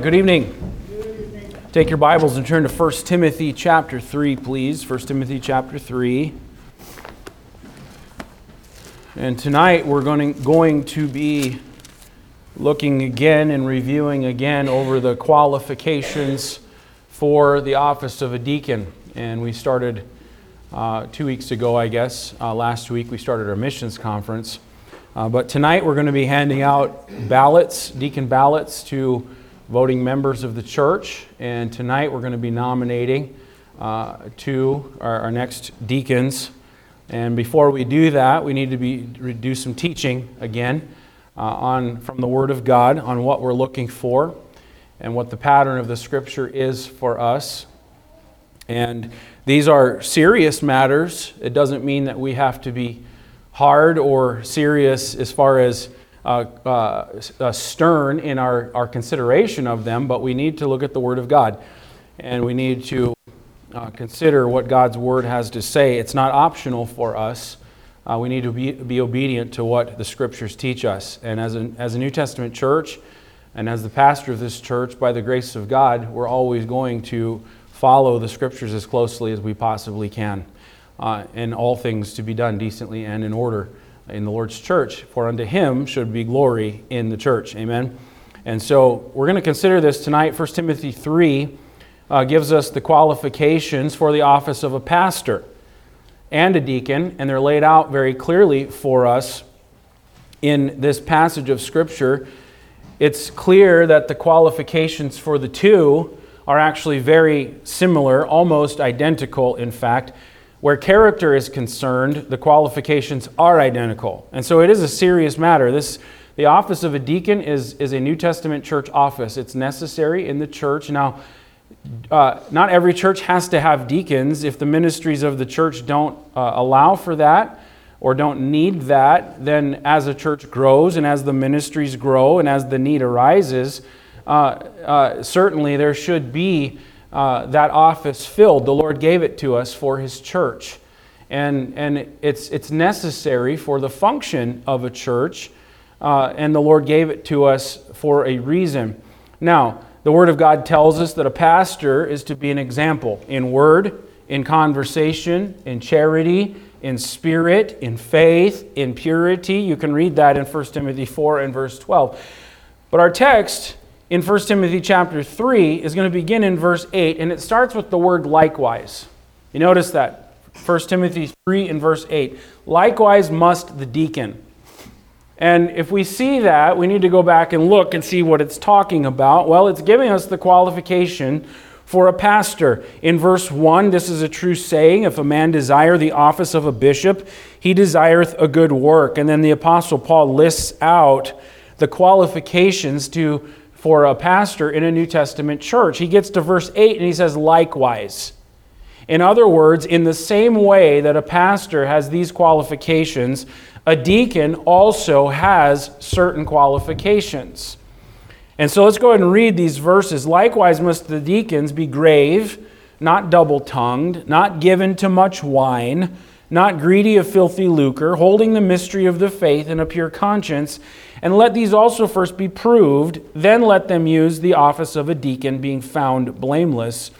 Good evening. Take your Bibles and turn to 1 Timothy chapter 3, please. 1 Timothy chapter 3. And tonight we're going to, going to be looking again and reviewing again over the qualifications for the office of a deacon. And we started uh, two weeks ago, I guess. Uh, last week we started our missions conference. Uh, but tonight we're going to be handing out ballots, deacon ballots, to voting members of the church. And tonight we're going to be nominating uh, two our, our, next deacons. And before we do that, we need to be do some teaching again uh, on from the Word of God on what we're looking for and what the pattern of the Scripture is for us. And these are serious matters. It doesn't mean that we have to be hard or serious as far as stern in our, our consideration of them, but we need to look at the Word of God. And we need to uh, consider what God's Word has to say. It's not optional for us. Uh, we need to be, be obedient to what the Scriptures teach us. And as a, as a New Testament church, and as the pastor of this church, by the grace of God, we're always going to follow the Scriptures as closely as we possibly can. Uh, and all things to be done decently and in order in the Lord's church, for unto him should be glory in the church. Amen. And so we're going to consider this tonight. 1 Timothy 3 uh, gives us the qualifications for the office of a pastor and a deacon, and they're laid out very clearly for us in this passage of Scripture. It's clear that the qualifications for the two are actually very similar, almost identical, in fact. Where character is concerned, the qualifications are identical. And so it is a serious matter. This, the office of a deacon is, is a New Testament church office. It's necessary in the church. Now, uh, not every church has to have deacons. If the ministries of the church don't uh, allow for that or don't need that, then as a church grows and as the ministries grow and as the need arises, uh, uh certainly there should be uh, that office filled. The Lord gave it to us for His church. And, and it's, it's necessary for the function of a church, uh, and the Lord gave it to us for a reason. Now, the Word of God tells us that a pastor is to be an example in word, in conversation, in charity, in spirit, in faith, in purity. You can read that in 1 Timothy 4 and verse 12. But our text in 1 Timothy chapter 3 is going to begin in verse 8, and it starts with the word likewise. You notice that? 1 Timothy 3 and verse 8. Likewise must the deacon. And if we see that, we need to go back and look and see what it's talking about. Well, it's giving us the qualification for a pastor. In verse 1, this is a true saying if a man desire the office of a bishop, he desireth a good work. And then the Apostle Paul lists out the qualifications to for a pastor in a New Testament church. He gets to verse 8 and he says, likewise. In other words, in the same way that a pastor has these qualifications, a deacon also has certain qualifications. And so let's go ahead and read these verses. Likewise, must the deacons be grave, not double tongued, not given to much wine, not greedy of filthy lucre, holding the mystery of the faith in a pure conscience and let these also first be proved, then let them use the office of a deacon, being found blameless.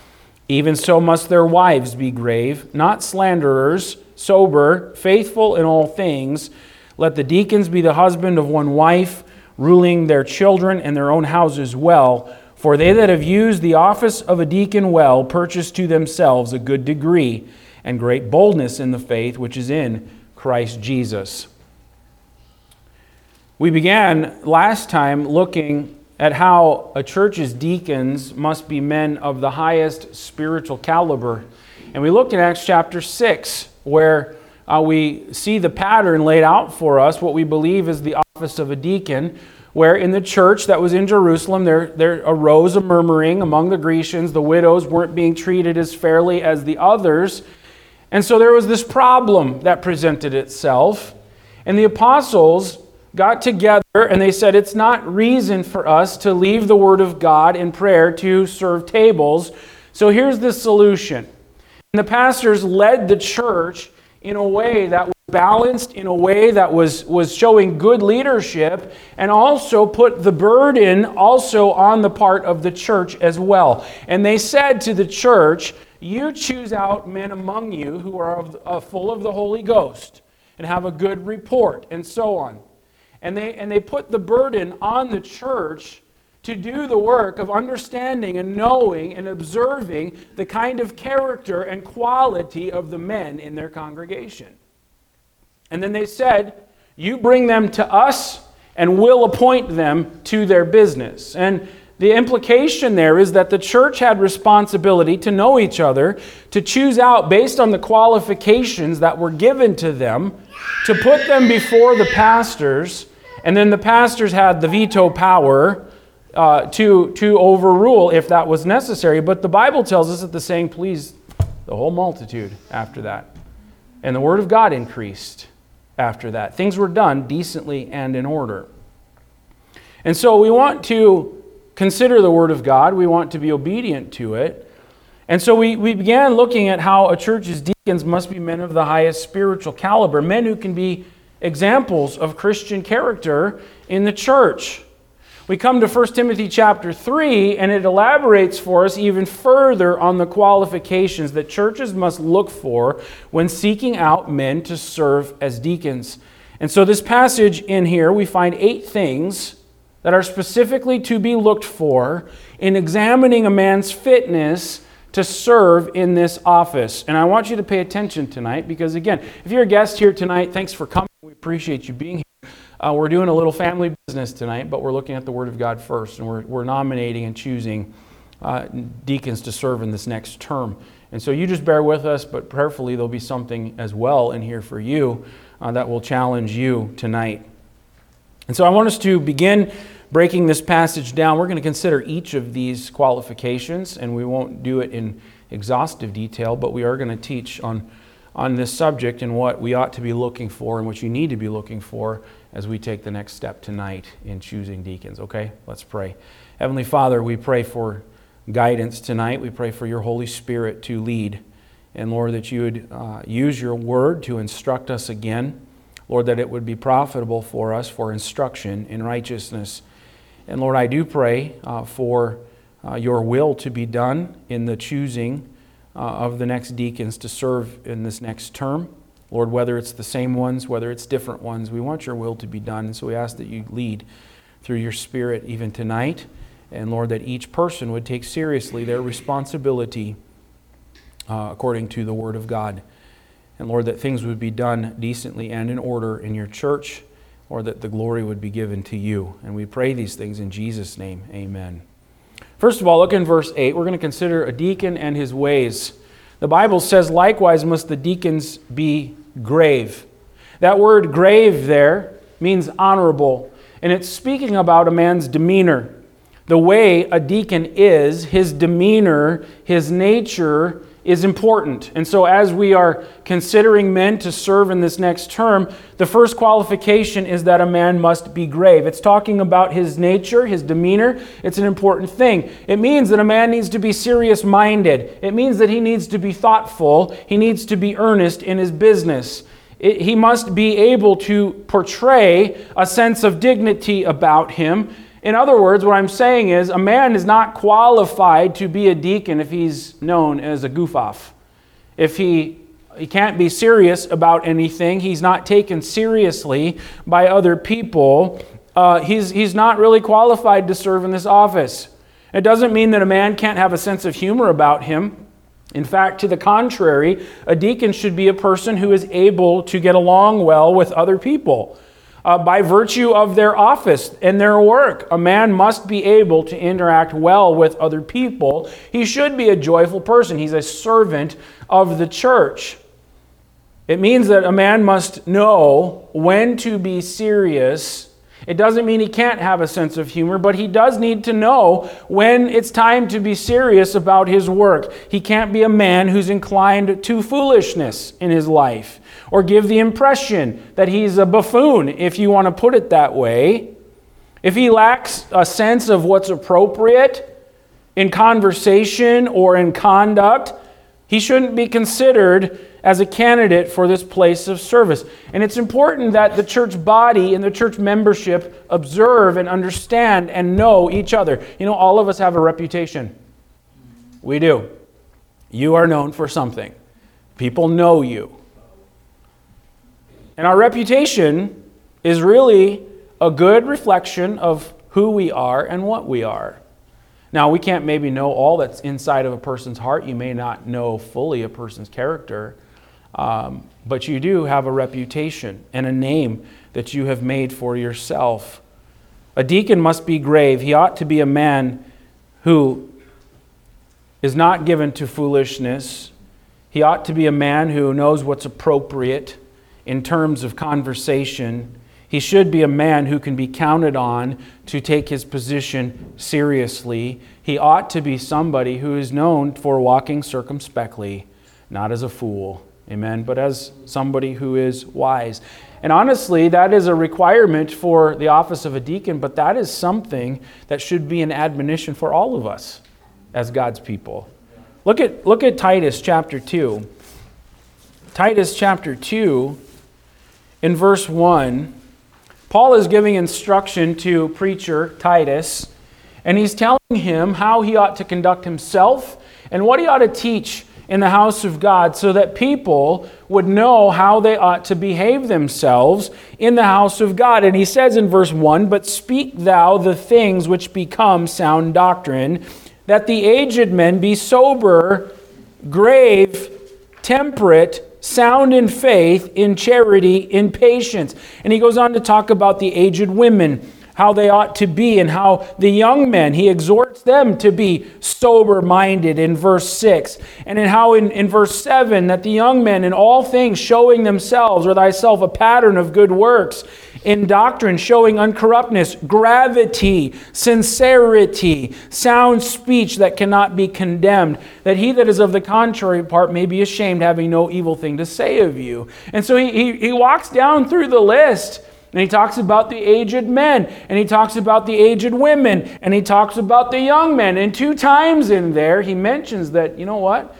Even so must their wives be grave, not slanderers, sober, faithful in all things. Let the deacons be the husband of one wife, ruling their children and their own houses well. For they that have used the office of a deacon well purchase to themselves a good degree and great boldness in the faith which is in Christ Jesus. We began last time looking at how a church's deacons must be men of the highest spiritual caliber. And we looked at Acts chapter 6, where uh, we see the pattern laid out for us, what we believe is the office of a deacon, where in the church that was in Jerusalem, there, there arose a murmuring among the Grecians. The widows weren't being treated as fairly as the others. And so there was this problem that presented itself. And the apostles got together and they said, It's not reason for us to leave the Word of God in prayer to serve tables. So here's the solution. And the pastors led the church in a way that was balanced in a way that was, was showing good leadership and also put the burden also on the part of the church as well. And they said to the church, You choose out men among you who are of, uh, full of the Holy Ghost and have a good report, and so on. And they, and they put the burden on the church to do the work of understanding and knowing and observing the kind of character and quality of the men in their congregation. And then they said, You bring them to us, and we'll appoint them to their business. And the implication there is that the church had responsibility to know each other, to choose out based on the qualifications that were given to them, to put them before the pastors, and then the pastors had the veto power uh, to, to overrule if that was necessary. But the Bible tells us that the saying pleased the whole multitude after that. And the word of God increased after that. Things were done decently and in order. And so we want to consider the Word of God, we want to be obedient to it. And so we, we began looking at how a church's deacons must be men of the highest spiritual caliber, men who can be examples of Christian character in the church. We come to 1 Timothy chapter 3, and it elaborates for us even further on the qualifications that churches must look for when seeking out men to serve as deacons. And so, this passage in here, we find eight things that are specifically to be looked for in examining a man's fitness to serve in this office. And I want you to pay attention tonight because, again, if you're a guest here tonight, thanks for coming. We appreciate you being here. Uh, we're doing a little family business tonight, but we're looking at the Word of God first, and we're, we're nominating and choosing uh, deacons to serve in this next term. And so you just bear with us, but prayerfully there'll be something as well in here for you uh, that will challenge you tonight. And so I want us to begin breaking this passage down. We're going to consider each of these qualifications, and we won't do it in exhaustive detail, but we are going to teach on, on this subject and what we ought to be looking for and what you need to be looking for as we take the next step tonight in choosing deacons. Okay, let's pray. Heavenly Father, we pray for guidance tonight. We pray for your Holy Spirit to lead. And Lord, that you would uh, use your word to instruct us again. Lord, that it would be profitable for us for instruction in righteousness. And Lord, I do pray uh, for uh, your will to be done in the choosing uh, of the next deacons to serve in this next term. Lord, whether it's the same ones, whether it's different ones, we want your will to be done. And so we ask that you lead through your Spirit even tonight. And Lord, that each person would take seriously their responsibility uh, according to the Word of God. And Lord, that things would be done decently and in order in your church, or that the glory would be given to you. And we pray these things in Jesus' name. Amen. First of all, look in verse 8. We're going to consider a deacon and his ways. The Bible says, likewise must the deacons be grave. That word grave there means honorable, and it's speaking about a man's demeanor. The way a deacon is, his demeanor, his nature, is important. And so, as we are considering men to serve in this next term, the first qualification is that a man must be grave. It's talking about his nature, his demeanor. It's an important thing. It means that a man needs to be serious minded, it means that he needs to be thoughtful, he needs to be earnest in his business. It, he must be able to portray a sense of dignity about him in other words, what I'm saying is a man is not qualified to be a deacon if he's known as a goof off. If he, he can't be serious about anything, he's not taken seriously by other people, uh, he's, he's not really qualified to serve in this office. It doesn't mean that a man can't have a sense of humor about him. In fact, to the contrary, a deacon should be a person who is able to get along well with other people uh, by virtue of their office and their work. A man must be able to interact well with other people. He should be a joyful person. He's a servant of the church. It means that a man must know when to be serious. It doesn't mean he can't have a sense of humor, but he does need to know when it's time to be serious about his work. He can't be a man who's inclined to foolishness in his life or give the impression that he's a buffoon, if you want to put it that way. If he lacks a sense of what's appropriate in conversation or in conduct, he shouldn't be considered as a candidate for this place of service. And it's important that the church body and the church membership observe and understand and know each other. You know, all of us have a reputation. We do. You are known for something, people know you. And our reputation is really a good reflection of who we are and what we are. Now, we can't maybe know all that's inside of a person's heart. You may not know fully a person's character, um, but you do have a reputation and a name that you have made for yourself. A deacon must be grave. He ought to be a man who is not given to foolishness. He ought to be a man who knows what's appropriate in terms of conversation he should be a man who can be counted on to take his position seriously. He ought to be somebody who is known for walking circumspectly, not as a fool, amen, but as somebody who is wise. And honestly, that is a requirement for the office of a deacon, but that is something that should be an admonition for all of us as God's people. Look at, look at Titus chapter 2. Titus chapter 2, in verse 1. Paul is giving instruction to preacher Titus, and he's telling him how he ought to conduct himself and what he ought to teach in the house of God so that people would know how they ought to behave themselves in the house of God. And he says in verse 1 But speak thou the things which become sound doctrine, that the aged men be sober, grave, temperate, sound in faith, in charity, in patience. And he goes on to talk about the aged women, how they ought to be, and how the young men, he exhorts them to be sober minded in verse 6. And in how in, in verse 7 that the young men in all things showing themselves or thyself a pattern of good works in doctrine, showing uncorruptness, gravity, sincerity, sound speech that cannot be condemned, that he that is of the contrary part may be ashamed, having no evil thing to say of you. And so he, he, he walks down through the list. And he talks about the aged men, and he talks about the aged women, and he talks about the young men. And two times in there, he mentions that, you know what?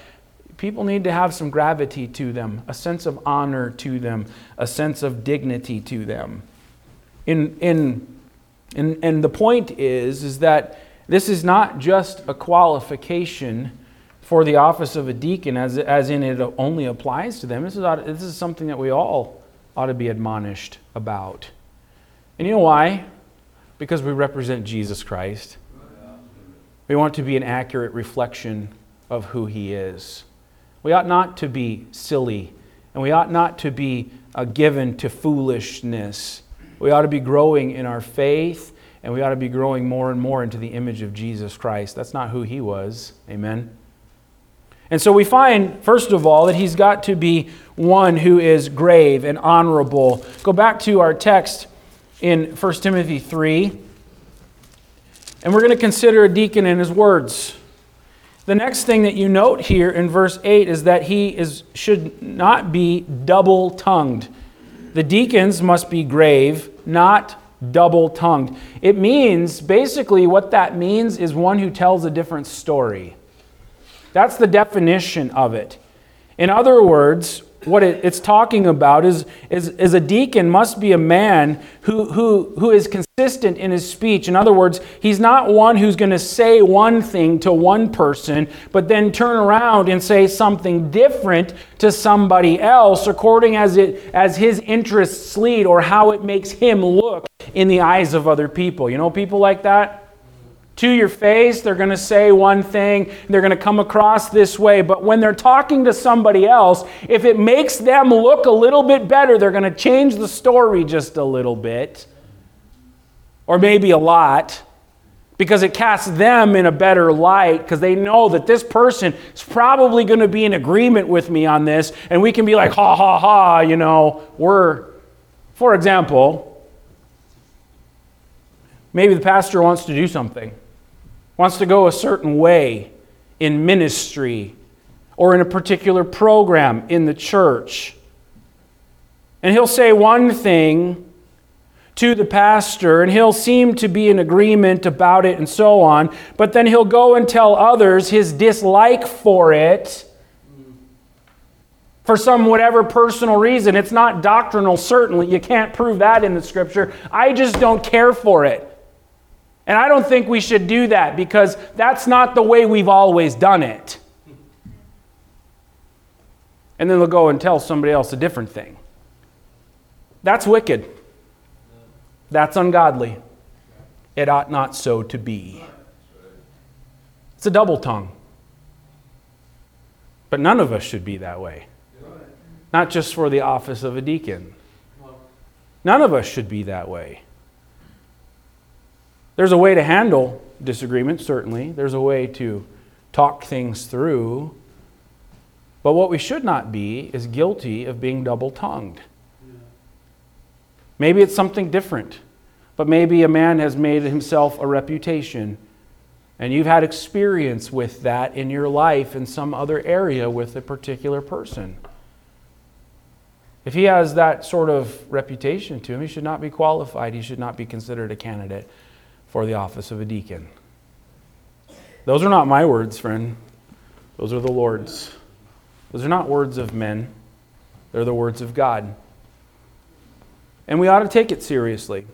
People need to have some gravity to them, a sense of honor to them, a sense of dignity to them. In, in, in, and the point is, is that this is not just a qualification for the office of a deacon, as, as in it only applies to them. This is, this is something that we all ought to be admonished about. And you know why? Because we represent Jesus Christ. We want to be an accurate reflection of who he is. We ought not to be silly, and we ought not to be uh, given to foolishness. We ought to be growing in our faith, and we ought to be growing more and more into the image of Jesus Christ. That's not who he was. Amen. And so we find, first of all, that he's got to be one who is grave and honorable. Go back to our text in 1 Timothy 3, and we're going to consider a deacon and his words. The next thing that you note here in verse 8 is that he is, should not be double tongued. The deacons must be grave, not double tongued. It means, basically, what that means is one who tells a different story. That's the definition of it. In other words, what it, it's talking about is, is, is a deacon must be a man who, who, who is consistent in his speech. In other words, he's not one who's going to say one thing to one person, but then turn around and say something different to somebody else according as, it, as his interests lead or how it makes him look in the eyes of other people. You know people like that? To your face, they're going to say one thing, they're going to come across this way. But when they're talking to somebody else, if it makes them look a little bit better, they're going to change the story just a little bit, or maybe a lot, because it casts them in a better light because they know that this person is probably going to be in agreement with me on this, and we can be like, ha ha ha, you know, we're, for example, maybe the pastor wants to do something wants to go a certain way in ministry or in a particular program in the church. And he'll say one thing to the pastor, and he'll seem to be in agreement about it and so on, but then he'll go and tell others his dislike for it for some whatever personal reason. It's not doctrinal, certainly. You can't prove that in the scripture. I just don't care for it. And I don't think we should do that because that's not the way we've always done it. And then they'll go and tell somebody else a different thing. That's wicked. That's ungodly. It ought not so to be. It's a double tongue. But none of us should be that way. Not just for the office of a deacon. None of us should be that way. There's a way to handle disagreement, certainly. There's a way to talk things through. But what we should not be is guilty of being double tongued. Maybe it's something different, but maybe a man has made himself a reputation and you've had experience with that in your life in some other area with a particular person. If he has that sort of reputation to him, he should not be qualified. He should not be considered a candidate for the office of a deacon. Those are not my words, friend. Those are the Lord's. Those are not words of men, they're the words of God. And we ought to take it seriously.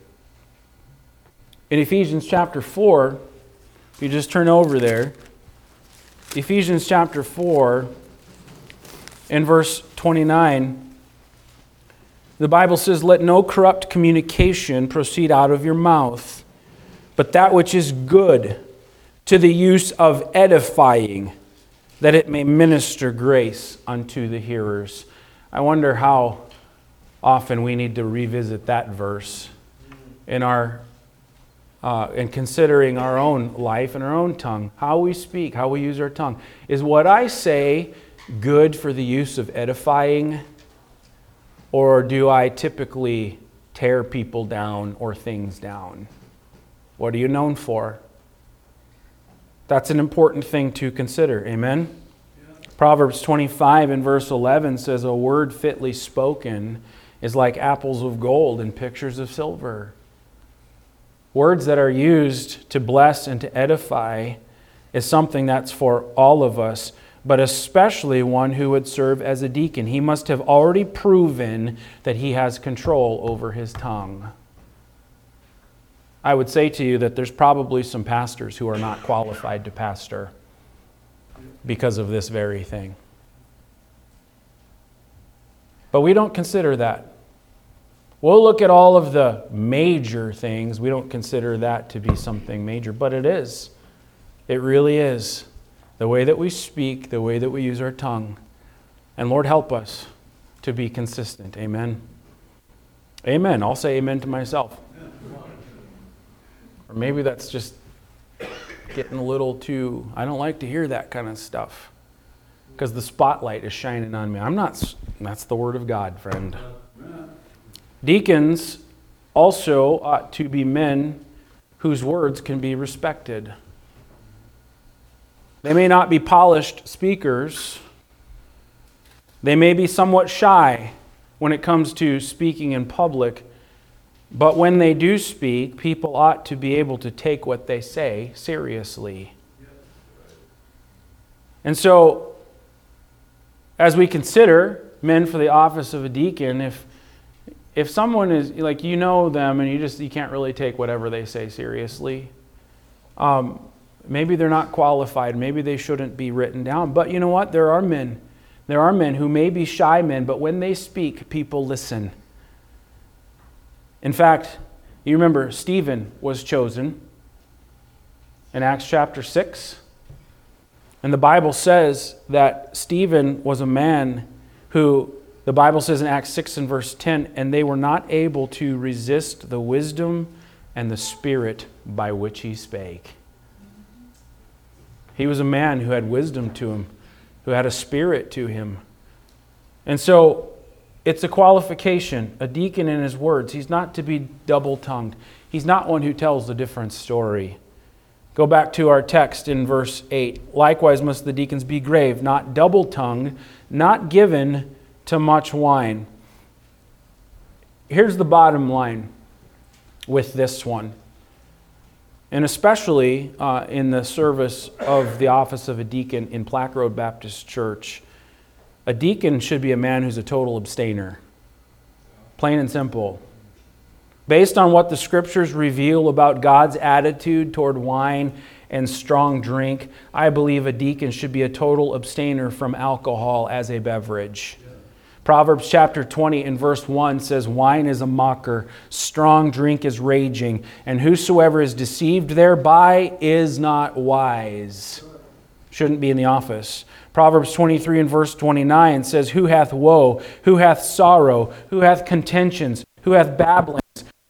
In Ephesians chapter 4, if you just turn over there, Ephesians chapter 4, in verse 29, the Bible says, Let no corrupt communication proceed out of your mouth, but that which is good to the use of edifying, that it may minister grace unto the hearers. I wonder how often we need to revisit that verse in our uh, and considering our own life and our own tongue, how we speak, how we use our tongue. Is what I say good for the use of edifying, or do I typically tear people down or things down? What are you known for? That's an important thing to consider. Amen? Yeah. Proverbs 25 and verse 11 says, A word fitly spoken is like apples of gold and pictures of silver. Words that are used to bless and to edify is something that's for all of us, but especially one who would serve as a deacon. He must have already proven that he has control over his tongue. I would say to you that there's probably some pastors who are not qualified to pastor because of this very thing. But we don't consider that. We'll look at all of the major things. We don't consider that to be something major, but it is. It really is. The way that we speak, the way that we use our tongue. And Lord, help us to be consistent. Amen. Amen. I'll say amen to myself. Or maybe that's just getting a little too, I don't like to hear that kind of stuff because the spotlight is shining on me. I'm not, that's the word of God, friend. Deacons also ought to be men whose words can be respected. They may not be polished speakers, they may be somewhat shy when it comes to speaking in public, but when they do speak, people ought to be able to take what they say seriously. And so, as we consider men for the office of a deacon, if if someone is like you know them and you just you can't really take whatever they say seriously um, maybe they're not qualified maybe they shouldn't be written down. But you know what? There are men there are men who may be shy men but when they speak people listen in fact you remember stephen was chosen in acts chapter 6 and the bible says that stephen was a man who the Bible says in Acts 6 and verse 10, and they were not able to resist the wisdom and the spirit by which he spake. He was a man who had wisdom to him, who had a spirit to him. And so it's a qualification, a deacon in his words. He's not to be double tongued, he's not one who tells a different story. Go back to our text in verse 8. Likewise, must the deacons be grave, not double tongued, not given to much wine. Here's the bottom line with this one, and especially uh, in the service of the office of a deacon in Plaque Road Baptist Church. A deacon should be a man who's a total abstainer. Plain and simple. Based on what the scriptures reveal about God's attitude toward wine and strong drink, I believe a deacon should be a total abstainer from alcohol as a beverage. Proverbs chapter 20 and verse 1 says, Wine is a mocker, strong drink is raging, and whosoever is deceived thereby is not wise. Shouldn't be in the office. Proverbs 23 and verse 29 says, Who hath woe? Who hath sorrow? Who hath contentions? Who hath babblings?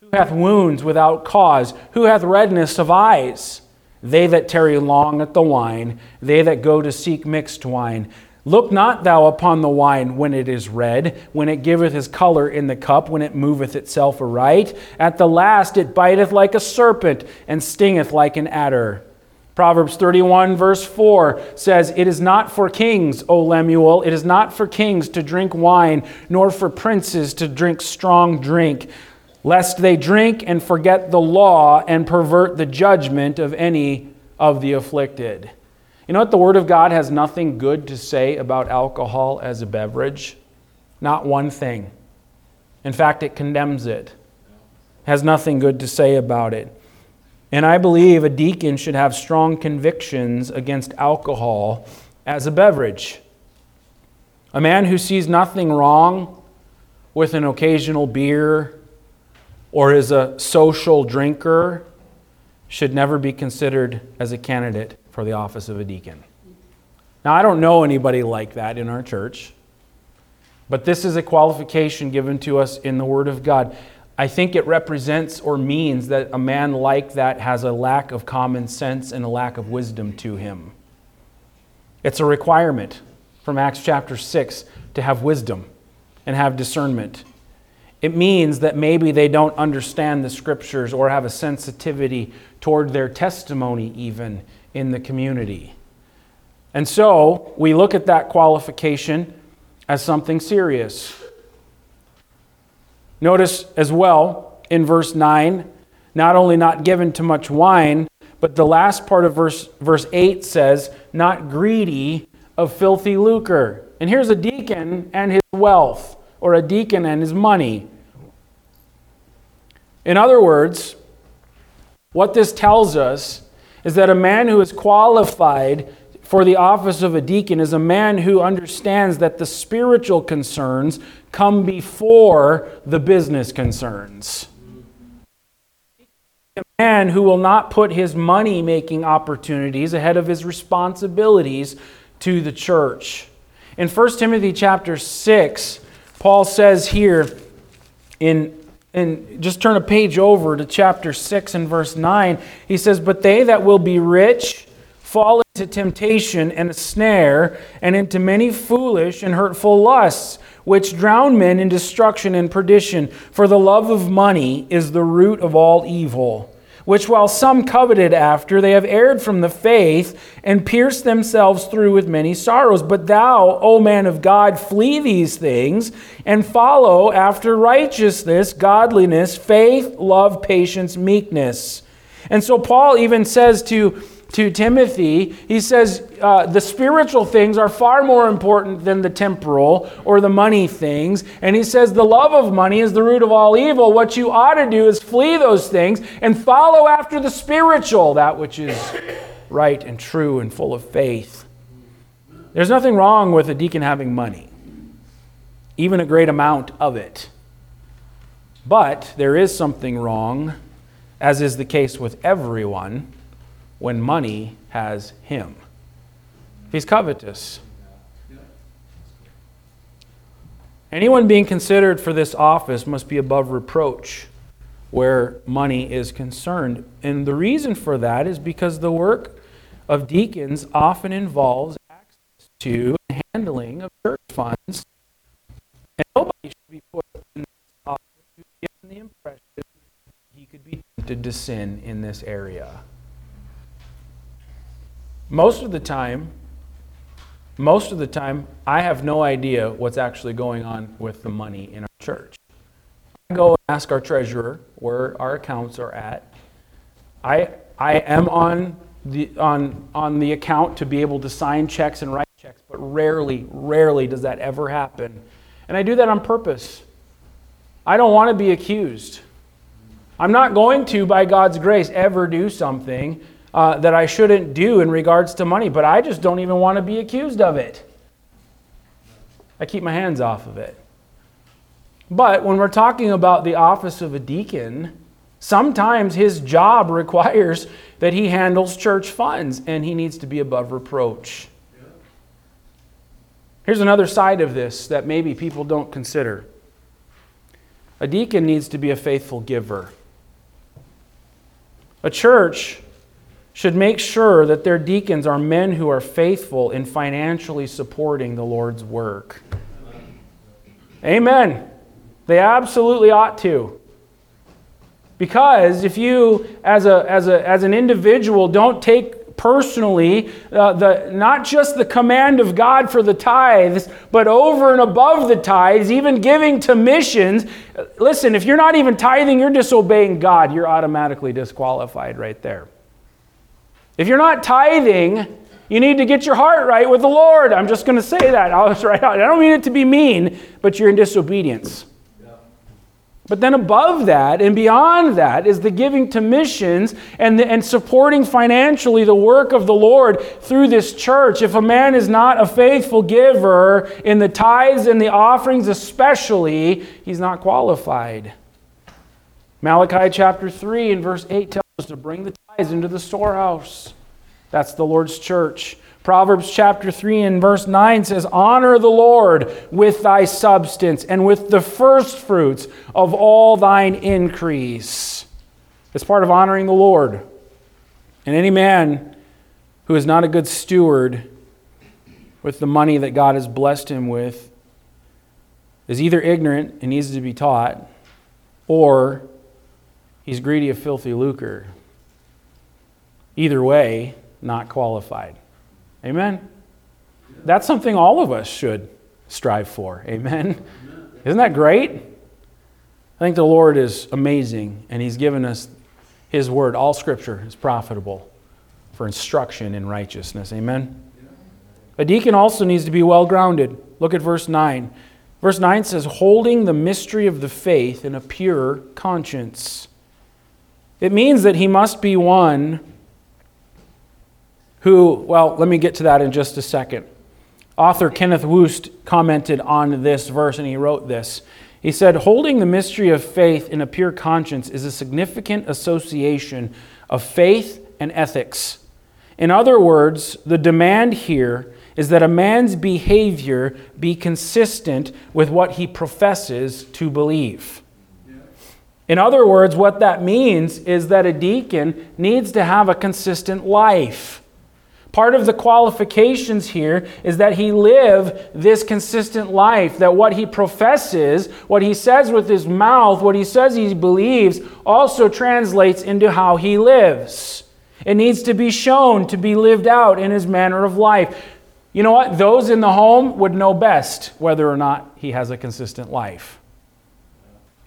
Who hath wounds without cause? Who hath redness of eyes? They that tarry long at the wine, they that go to seek mixed wine. Look not thou upon the wine when it is red, when it giveth his color in the cup, when it moveth itself aright. At the last it biteth like a serpent, and stingeth like an adder. Proverbs 31, verse 4 says, It is not for kings, O Lemuel, it is not for kings to drink wine, nor for princes to drink strong drink, lest they drink and forget the law and pervert the judgment of any of the afflicted. You know what? The Word of God has nothing good to say about alcohol as a beverage. Not one thing. In fact, it condemns it, has nothing good to say about it. And I believe a deacon should have strong convictions against alcohol as a beverage. A man who sees nothing wrong with an occasional beer or is a social drinker should never be considered as a candidate for the office of a deacon. Now, I don't know anybody like that in our church, but this is a qualification given to us in the Word of God. I think it represents or means that a man like that has a lack of common sense and a lack of wisdom to him. It's a requirement from Acts chapter 6 to have wisdom and have discernment. It means that maybe they don't understand the scriptures or have a sensitivity toward their testimony, even in the community. And so we look at that qualification as something serious. Notice as well in verse 9, not only not given to much wine, but the last part of verse, verse 8 says, not greedy of filthy lucre. And here's a deacon and his wealth, or a deacon and his money. In other words, what this tells us is that a man who is qualified for the office of a deacon is a man who understands that the spiritual concerns come before the business concerns. A man who will not put his money making opportunities ahead of his responsibilities to the church. In 1 Timothy chapter 6, Paul says here in and just turn a page over to chapter 6 and verse 9. He says, But they that will be rich fall into temptation and a snare, and into many foolish and hurtful lusts, which drown men in destruction and perdition. For the love of money is the root of all evil which while some coveted after, they have erred from the faith and pierced themselves through with many sorrows. But thou, O man of God, flee these things and follow after righteousness, godliness, faith, love, patience, meekness. And so Paul even says to to Timothy, he says uh, the spiritual things are far more important than the temporal or the money things. And he says the love of money is the root of all evil. What you ought to do is flee those things and follow after the spiritual, that which is right and true and full of faith. There's nothing wrong with a deacon having money, even a great amount of it. But there is something wrong, as is the case with everyone when money has him. He's covetous. Anyone being considered for this office must be above reproach where money is concerned. And the reason for that is because the work of deacons often involves access to and handling of church funds. And nobody should be put in this office given the impression he could be tempted to sin in this area. Most of the time, most of the time, I have no idea what's actually going on with the money in our church. I go and ask our treasurer where our accounts are at. I, I am on the, on, on the account to be able to sign checks and write checks, but rarely, rarely does that ever happen. And I do that on purpose. I don't want to be accused. I'm not going to, by God's grace, ever do something uh, that I shouldn't do in regards to money, but I just don't even want to be accused of it. I keep my hands off of it. But when we're talking about the office of a deacon, sometimes his job requires that he handles church funds and he needs to be above reproach. Here's another side of this that maybe people don't consider a deacon needs to be a faithful giver. A church should make sure that their deacons are men who are faithful in financially supporting the Lord's work. Amen. They absolutely ought to. Because if you, as, a, as, a, as an individual, don't take personally uh, the, not just the command of God for the tithes, but over and above the tithes, even giving to missions, listen, if you're not even tithing, you're disobeying God. You're automatically disqualified right there. If you're not tithing, you need to get your heart right with the Lord. I'm just going to say that. I don't mean it to be mean, but you're in disobedience. But then above that and beyond that is the giving to missions and, the, and supporting financially the work of the Lord through this church. If a man is not a faithful giver in the tithes and the offerings, especially, he's not qualified. Malachi chapter 3 and verse 8 tells us to bring the tithes into the storehouse. That's the Lord's church. Proverbs chapter 3 and verse 9 says, Honor the Lord with thy substance and with the firstfruits of all thine increase. It's part of honoring the Lord. And any man who is not a good steward with the money that God has blessed him with is either ignorant and needs to be taught, or he's greedy of filthy lucre. Either way, not qualified. Amen? That's something all of us should strive for. Amen? Isn't that great? I think the Lord is amazing, and He's given us His word. All scripture is profitable for instruction in righteousness. Amen? A deacon also needs to be well grounded. Look at verse 9. Verse 9 says, holding the mystery of the faith in a pure conscience. It means that he must be one who, well, let me get to that in just a second. Author Kenneth Wuest commented on this verse and he wrote this. He said, Holding the mystery of faith in a pure conscience is a significant association of faith and ethics. In other words, the demand here is that a man's behavior be consistent with what he professes to believe. In other words, what that means is that a deacon needs to have a consistent life. Part of the qualifications here is that he live this consistent life, that what he professes, what he says with his mouth, what he says he believes, also translates into how he lives. It needs to be shown to be lived out in his manner of life. You know what? Those in the home would know best whether or not he has a consistent life.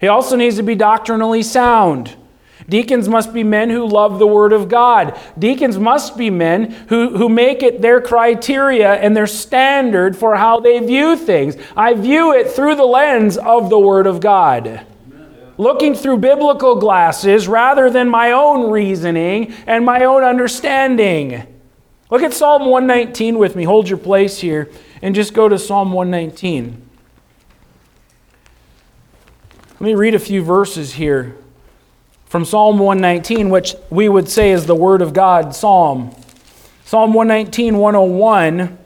He also needs to be doctrinally sound. Deacons must be men who love the Word of God. Deacons must be men who, who make it their criteria and their standard for how they view things. I view it through the lens of the Word of God. Looking through biblical glasses rather than my own reasoning and my own understanding. Look at Psalm 119 with me. Hold your place here and just go to Psalm 119. Let me read a few verses here from Psalm 119, which we would say is the Word of God psalm. Psalm 119, 101.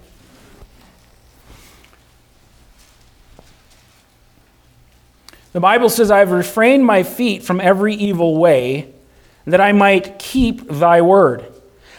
The Bible says, I have refrained my feet from every evil way, that I might keep thy word.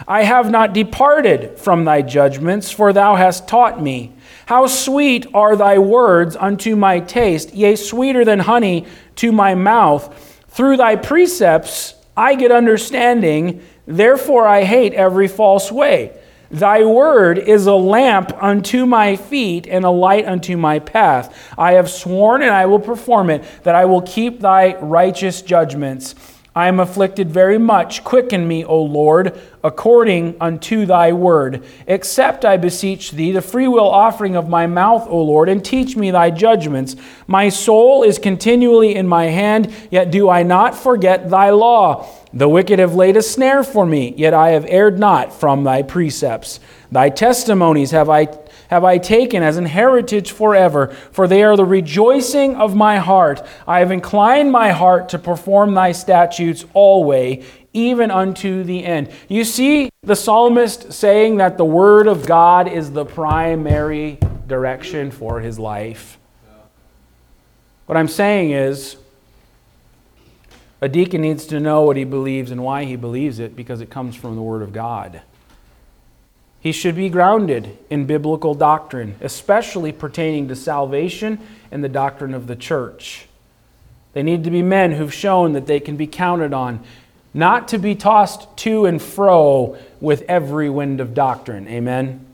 I have not departed from thy judgments, for thou hast taught me. How sweet are thy words unto my taste, yea, sweeter than honey to my mouth. Through thy precepts I get understanding, therefore I hate every false way. Thy word is a lamp unto my feet and a light unto my path. I have sworn and I will perform it, that I will keep thy righteous judgments. I am afflicted very much. Quicken me, O Lord, according unto thy word. Accept, I beseech thee, the freewill offering of my mouth, O Lord, and teach me thy judgments. My soul is continually in my hand, yet do I not forget thy law. The wicked have laid a snare for me, yet I have erred not from thy precepts. Thy testimonies have I have I taken as an heritage forever, for they are the rejoicing of my heart. I have inclined my heart to perform thy statutes always, even unto the end. You see the psalmist saying that the word of God is the primary direction for his life. What I'm saying is, a deacon needs to know what he believes and why he believes it because it comes from the Word of God. He should be grounded in biblical doctrine, especially pertaining to salvation and the doctrine of the church. They need to be men who've shown that they can be counted on, not to be tossed to and fro with every wind of doctrine. Amen?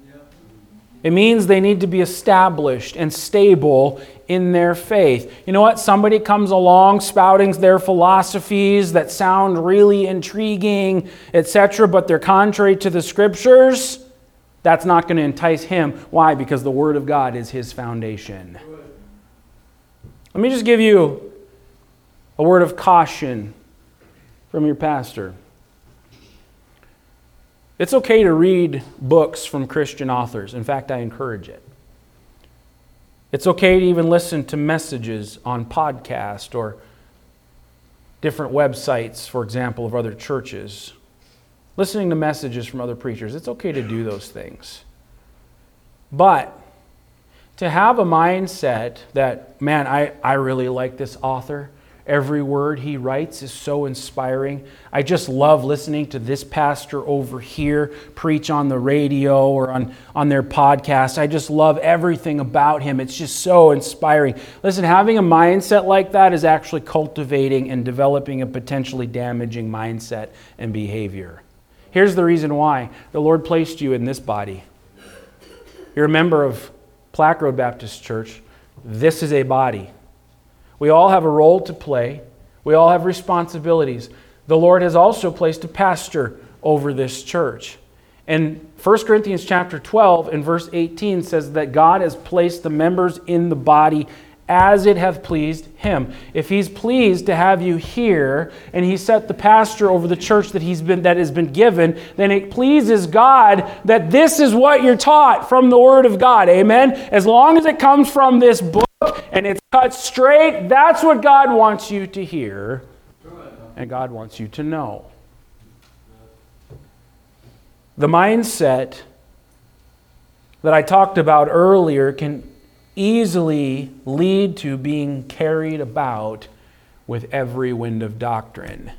It means they need to be established and stable in their faith. You know what? Somebody comes along spouting their philosophies that sound really intriguing, etc., but they're contrary to the scriptures that's not going to entice him. Why? Because the Word of God is his foundation. Let me just give you a word of caution from your pastor. It's okay to read books from Christian authors. In fact, I encourage it. It's okay to even listen to messages on podcast or different websites, for example, of other churches listening to messages from other preachers. It's okay to do those things. But to have a mindset that, man, I, I really like this author. Every word he writes is so inspiring. I just love listening to this pastor over here preach on the radio or on, on their podcast. I just love everything about him. It's just so inspiring. Listen, having a mindset like that is actually cultivating and developing a potentially damaging mindset and behavior. Here's the reason why the Lord placed you in this body. You're a member of Plaque Road Baptist Church. This is a body. We all have a role to play, we all have responsibilities. The Lord has also placed a pastor over this church. And 1 Corinthians chapter 12 and verse 18 says that God has placed the members in the body as it hath pleased him. If he's pleased to have you here and he set the pastor over the church that he's been that has been given, then it pleases God that this is what you're taught from the word of God. Amen. As long as it comes from this book and it's cut straight, that's what God wants you to hear and God wants you to know. The mindset that I talked about earlier can easily lead to being carried about with every wind of doctrine.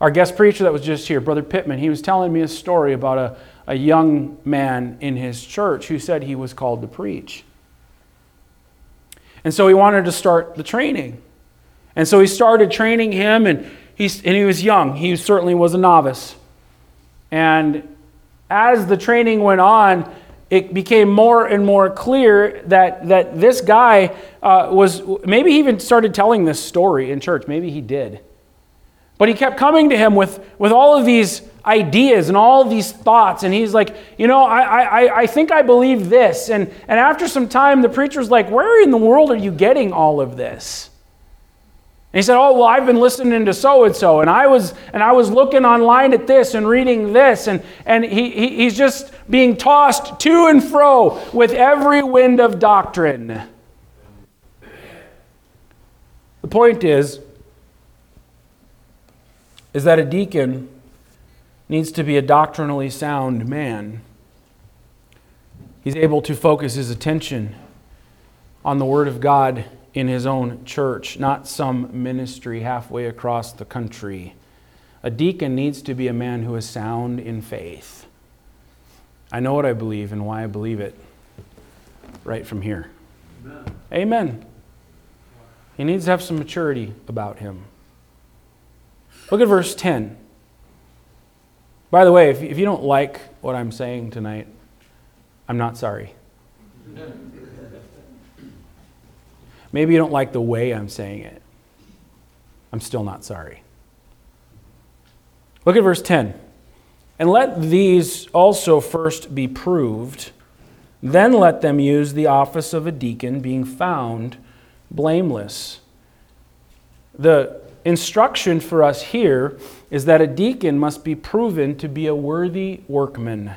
Our guest preacher that was just here, Brother Pittman, he was telling me a story about a, a young man in his church who said he was called to preach. And so he wanted to start the training. And so he started training him, and, he's, and he was young. He certainly was a novice. And as the training went on, it became more and more clear that, that this guy uh, was, maybe he even started telling this story in church. Maybe he did. But he kept coming to him with, with all of these ideas and all these thoughts. And he's like, you know, I, I, I think I believe this. And, and after some time, the preacher's like, where in the world are you getting all of this? And he said, "Oh, well, I've been listening to so and so, and I was and I was looking online at this and reading this, and and he, he he's just being tossed to and fro with every wind of doctrine." The point is, is that a deacon needs to be a doctrinally sound man. He's able to focus his attention on the Word of God in his own church, not some ministry halfway across the country. A deacon needs to be a man who is sound in faith. I know what I believe and why I believe it right from here. Amen. Amen. He needs to have some maturity about him. Look at verse 10. By the way, if, if you don't like what I'm saying tonight, I'm not sorry. Maybe you don't like the way I'm saying it. I'm still not sorry. Look at verse 10. And let these also first be proved, then let them use the office of a deacon, being found blameless. The instruction for us here is that a deacon must be proven to be a worthy workman.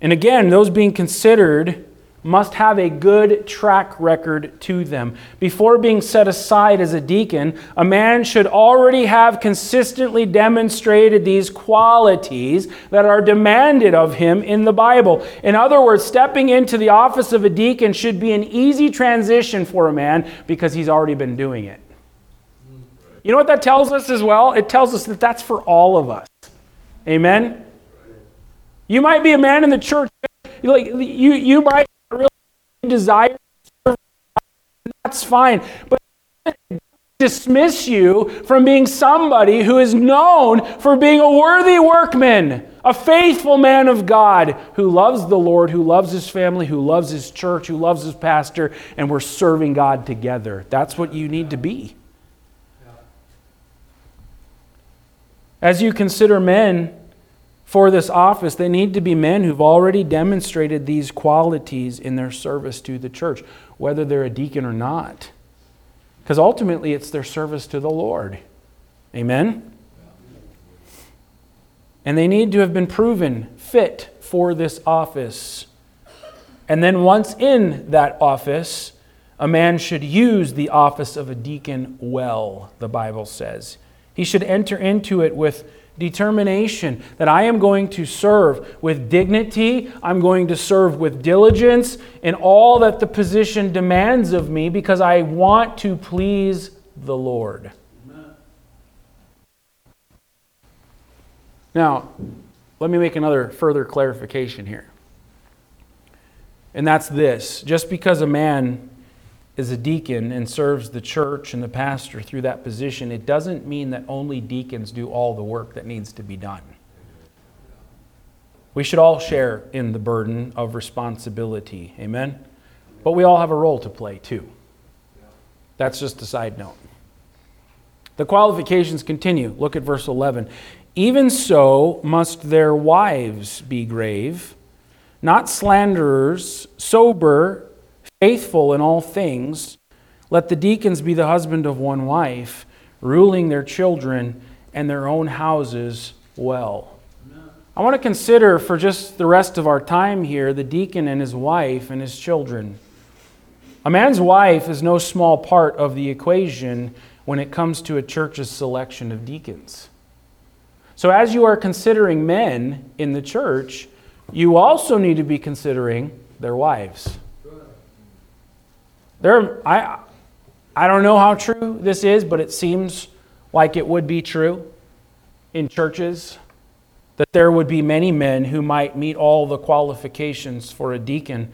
And again, those being considered must have a good track record to them. Before being set aside as a deacon, a man should already have consistently demonstrated these qualities that are demanded of him in the Bible. In other words, stepping into the office of a deacon should be an easy transition for a man because he's already been doing it. You know what that tells us as well? It tells us that that's for all of us. Amen? You might be a man in the church. Like you, you might desire that's fine. But dismiss you from being somebody who is known for being a worthy workman, a faithful man of God who loves the Lord, who loves his family, who loves his church, who loves his pastor, and we're serving God together. That's what you need to be. As you consider men for this office, they need to be men who've already demonstrated these qualities in their service to the church, whether they're a deacon or not. Because ultimately, it's their service to the Lord. Amen? And they need to have been proven fit for this office. And then, once in that office, a man should use the office of a deacon well, the Bible says. He should enter into it with determination that I am going to serve with dignity, I'm going to serve with diligence in all that the position demands of me because I want to please the Lord. Now, let me make another further clarification here. And that's this just because a man is a deacon and serves the church and the pastor through that position, it doesn't mean that only deacons do all the work that needs to be done. We should all share in the burden of responsibility. Amen? But we all have a role to play too. That's just a side note. The qualifications continue. Look at verse 11. Even so must their wives be grave, not slanderers, sober, faithful in all things. Let the deacons be the husband of one wife, ruling their children and their own houses well. I want to consider for just the rest of our time here the deacon and his wife and his children. A man's wife is no small part of the equation when it comes to a church's selection of deacons. So, as you are considering men in the church, you also need to be considering their wives. There, I, I don't know how true this is, but it seems like it would be true in churches that there would be many men who might meet all the qualifications for a deacon,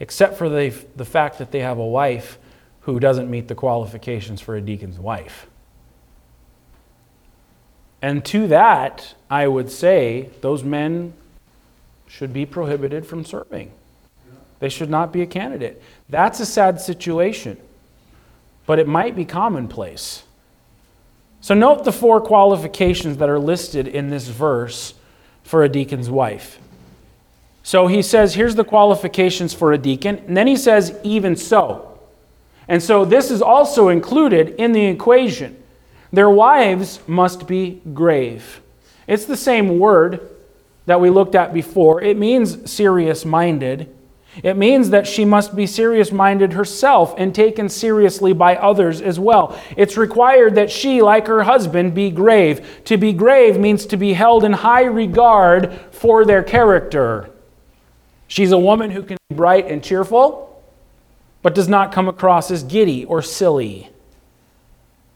except for the, the fact that they have a wife who doesn't meet the qualifications for a deacon's wife. And to that, I would say those men should be prohibited from serving. They should not be a candidate. That's a sad situation, but it might be commonplace. So, note the four qualifications that are listed in this verse for a deacon's wife. So, he says, here's the qualifications for a deacon, and then he says, even so. And so, this is also included in the equation. Their wives must be grave. It's the same word that we looked at before, it means serious minded. It means that she must be serious minded herself and taken seriously by others as well. It's required that she, like her husband, be grave. To be grave means to be held in high regard for their character. She's a woman who can be bright and cheerful, but does not come across as giddy or silly.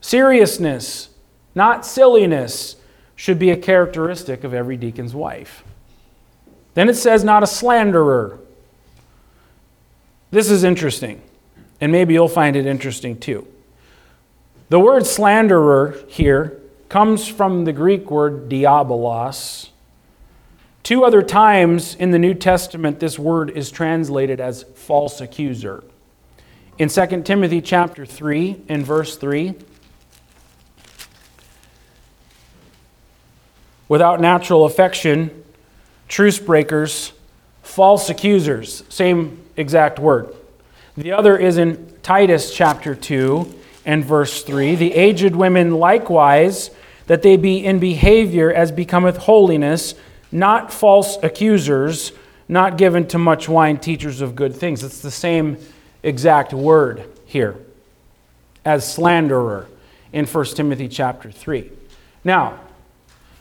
Seriousness, not silliness, should be a characteristic of every deacon's wife. Then it says, not a slanderer. This is interesting, and maybe you'll find it interesting too. The word slanderer here comes from the Greek word diabolos. Two other times in the New Testament, this word is translated as false accuser. In 2 Timothy chapter 3, in verse 3, without natural affection, truce breakers, false accusers. Same exact word. The other is in Titus chapter 2 and verse 3. The aged women likewise, that they be in behavior as becometh holiness, not false accusers, not given to much wine, teachers of good things. It's the same exact word here as slanderer in 1 Timothy chapter 3. Now,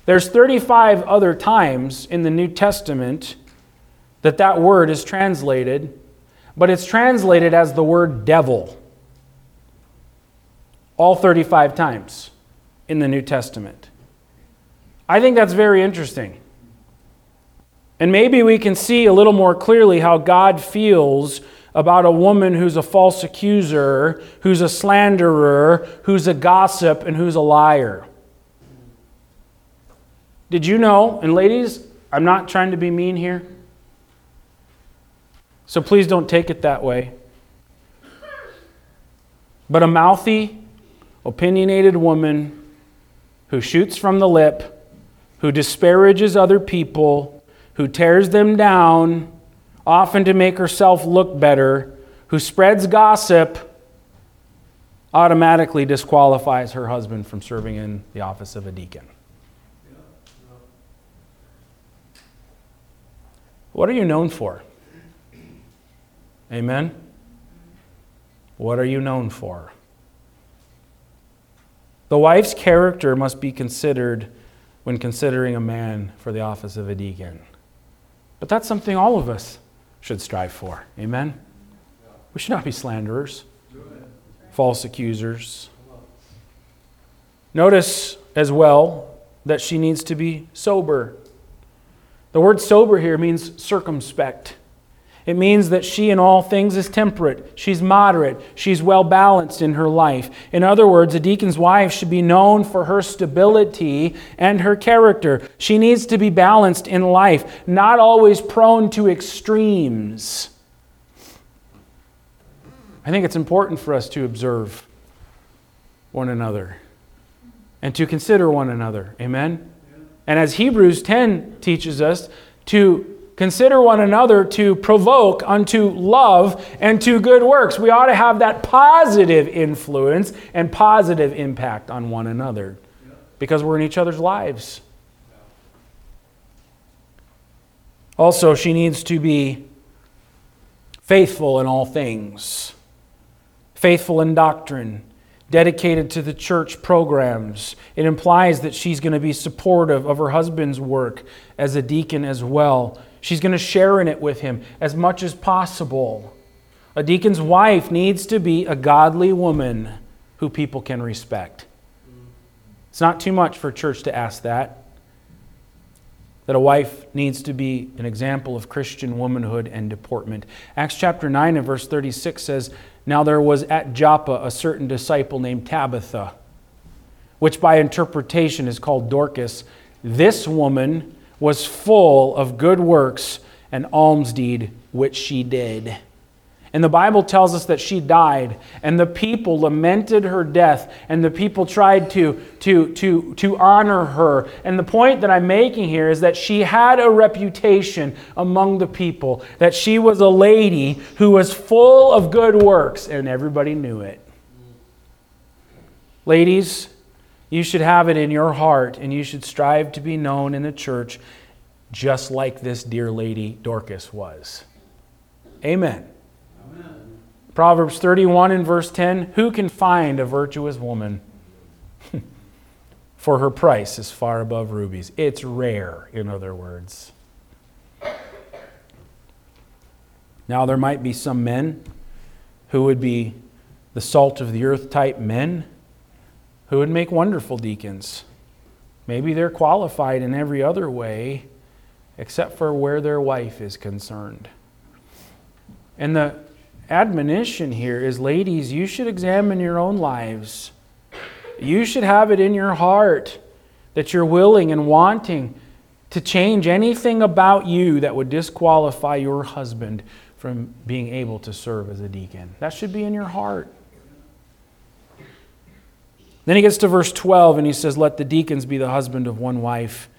there's 35 other times in the New Testament that that word is translated, but it's translated as the word devil. All 35 times in the New Testament. I think that's very interesting. And maybe we can see a little more clearly how God feels about a woman who's a false accuser, who's a slanderer, who's a gossip, and who's a liar. Did you know, and ladies, I'm not trying to be mean here, so please don't take it that way. But a mouthy, opinionated woman who shoots from the lip, who disparages other people, who tears them down, often to make herself look better, who spreads gossip, automatically disqualifies her husband from serving in the office of a deacon. What are you known for? Amen? What are you known for? The wife's character must be considered when considering a man for the office of a deacon. But that's something all of us should strive for. Amen? We should not be slanderers, false accusers. Notice as well that she needs to be sober. The word sober here means circumspect. It means that she in all things is temperate. She's moderate. She's well balanced in her life. In other words, a deacon's wife should be known for her stability and her character. She needs to be balanced in life, not always prone to extremes. I think it's important for us to observe one another and to consider one another. Amen? And as Hebrews 10 teaches us, to Consider one another to provoke unto love and to good works. We ought to have that positive influence and positive impact on one another because we're in each other's lives. Also, she needs to be faithful in all things, faithful in doctrine, dedicated to the church programs. It implies that she's going to be supportive of her husband's work as a deacon as well. She's going to share in it with him as much as possible. A deacon's wife needs to be a godly woman who people can respect. It's not too much for church to ask that. That a wife needs to be an example of Christian womanhood and deportment. Acts chapter 9 and verse 36 says, Now there was at Joppa a certain disciple named Tabitha, which by interpretation is called Dorcas. This woman was full of good works and alms deed which she did. And the Bible tells us that she died, and the people lamented her death, and the people tried to, to, to, to honor her. And the point that I'm making here is that she had a reputation among the people, that she was a lady who was full of good works, and everybody knew it. Ladies, you should have it in your heart, and you should strive to be known in the church just like this dear lady Dorcas was. Amen. Amen. Proverbs 31 and verse 10 Who can find a virtuous woman? For her price is far above rubies. It's rare, in other words. Now, there might be some men who would be the salt of the earth type men who would make wonderful deacons. Maybe they're qualified in every other way, except for where their wife is concerned. And the admonition here is ladies, you should examine your own lives. You should have it in your heart that you're willing and wanting to change anything about you that would disqualify your husband from being able to serve as a deacon. That should be in your heart. Then he gets to verse 12 and he says, Let the deacons be the husband of one wife,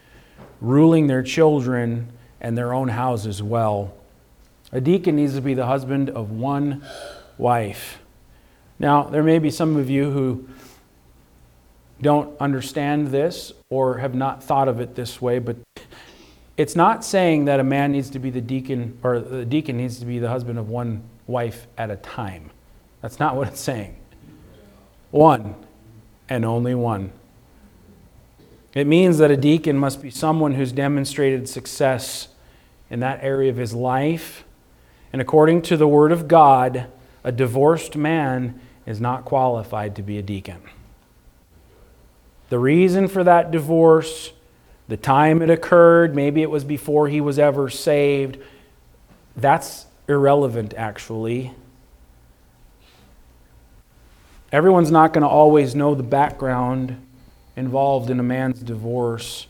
ruling their children and their own houses well. A deacon needs to be the husband of one wife. Now, there may be some of you who don't understand this or have not thought of it this way, but it's not saying that a man needs to be the deacon or the deacon needs to be the husband of one wife at a time. That's not what it's saying. One and only one. It means that a deacon must be someone who's demonstrated success in that area of his life. And according to the Word of God, a divorced man is not qualified to be a deacon. The reason for that divorce, the time it occurred, maybe it was before he was ever saved, that's irrelevant actually. Everyone's not going to always know the background involved in a man's divorce.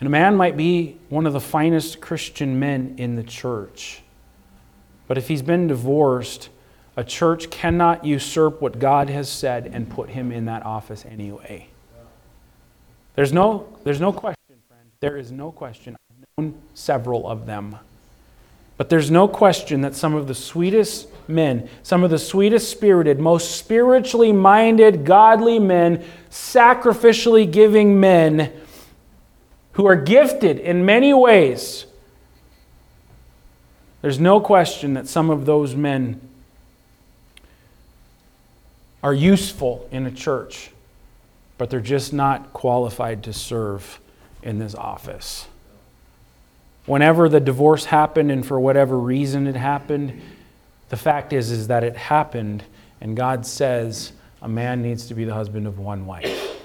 And a man might be one of the finest Christian men in the church. But if he's been divorced, a church cannot usurp what God has said and put him in that office anyway. There's no, there's no question, friend. There is no question. I've known several of them. But there's no question that some of the sweetest men, some of the sweetest spirited, most spiritually minded, godly men, sacrificially giving men who are gifted in many ways, there's no question that some of those men are useful in a church, but they're just not qualified to serve in this office. Whenever the divorce happened and for whatever reason it happened, the fact is, is that it happened, and God says a man needs to be the husband of one wife,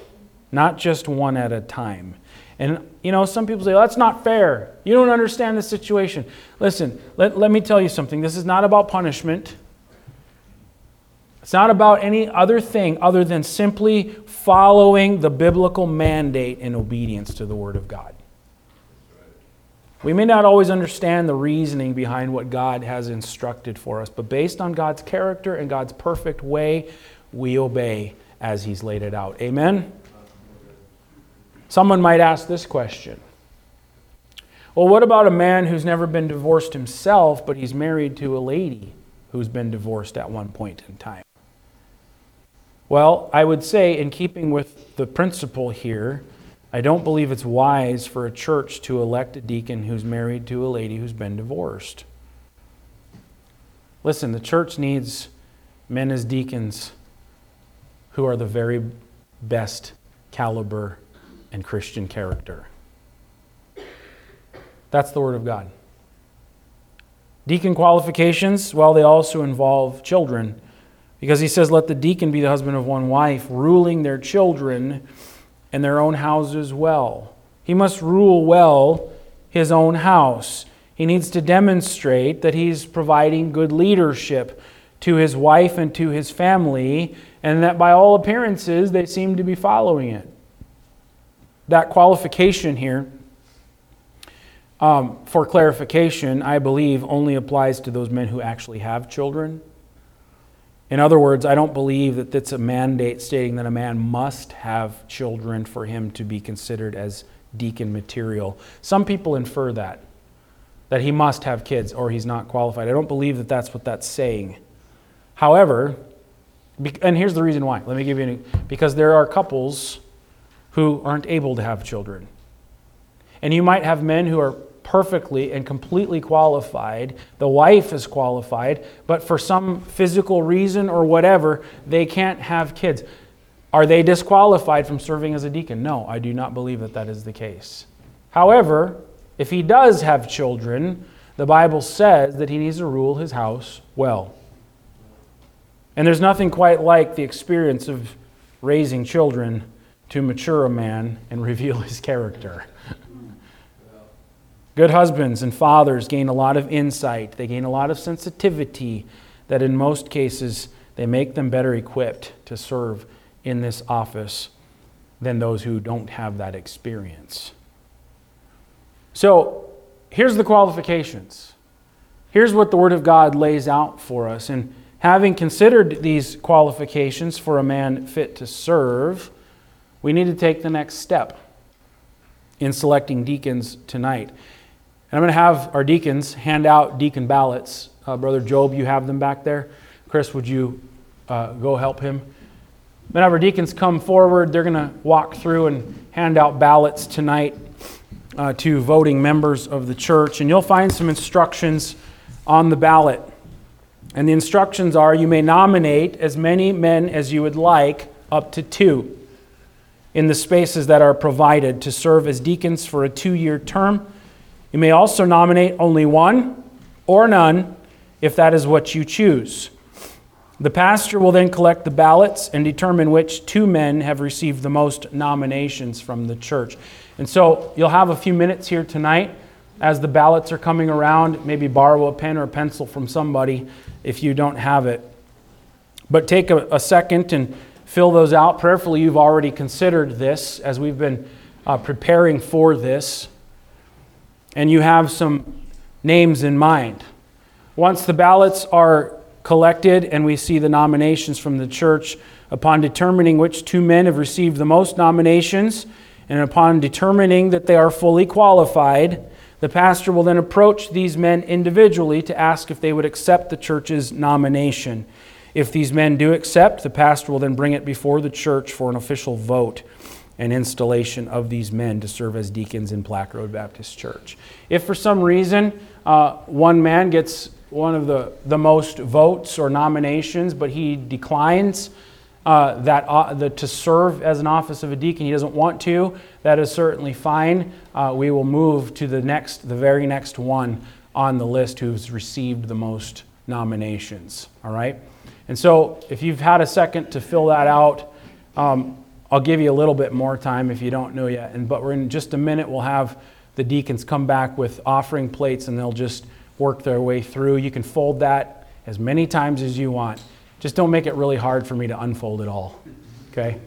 not just one at a time. And, you know, some people say, well, that's not fair. You don't understand the situation. Listen, let, let me tell you something. This is not about punishment. It's not about any other thing other than simply following the biblical mandate in obedience to the Word of God. We may not always understand the reasoning behind what God has instructed for us, but based on God's character and God's perfect way, we obey as He's laid it out. Amen? Someone might ask this question Well, what about a man who's never been divorced himself, but he's married to a lady who's been divorced at one point in time? Well, I would say, in keeping with the principle here, I don't believe it's wise for a church to elect a deacon who's married to a lady who's been divorced. Listen, the church needs men as deacons who are the very best caliber and Christian character. That's the Word of God. Deacon qualifications, well, they also involve children. Because he says, Let the deacon be the husband of one wife, ruling their children and their own houses well. He must rule well his own house. He needs to demonstrate that he's providing good leadership to his wife and to his family, and that by all appearances they seem to be following it. That qualification here, um, for clarification, I believe only applies to those men who actually have children. In other words, I don't believe that that's a mandate stating that a man must have children for him to be considered as deacon material. Some people infer that, that he must have kids or he's not qualified. I don't believe that that's what that's saying. However, and here's the reason why. Let me give you an, because there are couples who aren't able to have children. And you might have men who are perfectly and completely qualified. The wife is qualified, but for some physical reason or whatever, they can't have kids. Are they disqualified from serving as a deacon? No, I do not believe that that is the case. However, if he does have children, the Bible says that he needs to rule his house well. And there's nothing quite like the experience of raising children to mature a man and reveal his character. Good husbands and fathers gain a lot of insight, they gain a lot of sensitivity that in most cases they make them better equipped to serve in this office than those who don't have that experience. So, here's the qualifications. Here's what the Word of God lays out for us. And having considered these qualifications for a man fit to serve, we need to take the next step. in selecting deacons tonight. And I'm going to have our deacons hand out deacon ballots. Uh, Brother Job, you have them back there. Chris, would you uh, go help him? Then have our deacons come forward. They're going to walk through and hand out ballots tonight uh, to voting members of the church. And you'll find some instructions on the ballot. And the instructions are you may nominate as many men as you would like, up to two, in the spaces that are provided to serve as deacons for a two year term. You may also nominate only one or none if that is what you choose. The pastor will then collect the ballots and determine which two men have received the most nominations from the church. And so you'll have a few minutes here tonight as the ballots are coming around. Maybe borrow a pen or a pencil from somebody if you don't have it. But take a, a second and fill those out. Prayerfully, you've already considered this as we've been uh, preparing for this, and you have some names in mind. Once the ballots are collected and we see the nominations from the church, upon determining which two men have received the most nominations, and upon determining that they are fully qualified, the pastor will then approach these men individually to ask if they would accept the church's nomination. If these men do accept, the pastor will then bring it before the church for an official vote and installation of these men to serve as deacons in Plaque Road Baptist Church. If for some reason uh, one man gets one of the, the most votes or nominations, but he declines uh, that uh, the, to serve as an office of a deacon, he doesn't want to, that is certainly fine. Uh, we will move to the next, the very next one on the list who's received the most nominations. All right? And so if you've had a second to fill that out, um, I'll give you a little bit more time if you don't know yet. And, but we're in just a minute, we'll have the deacons come back with offering plates and they'll just work their way through. You can fold that as many times as you want. Just don't make it really hard for me to unfold it all. Okay?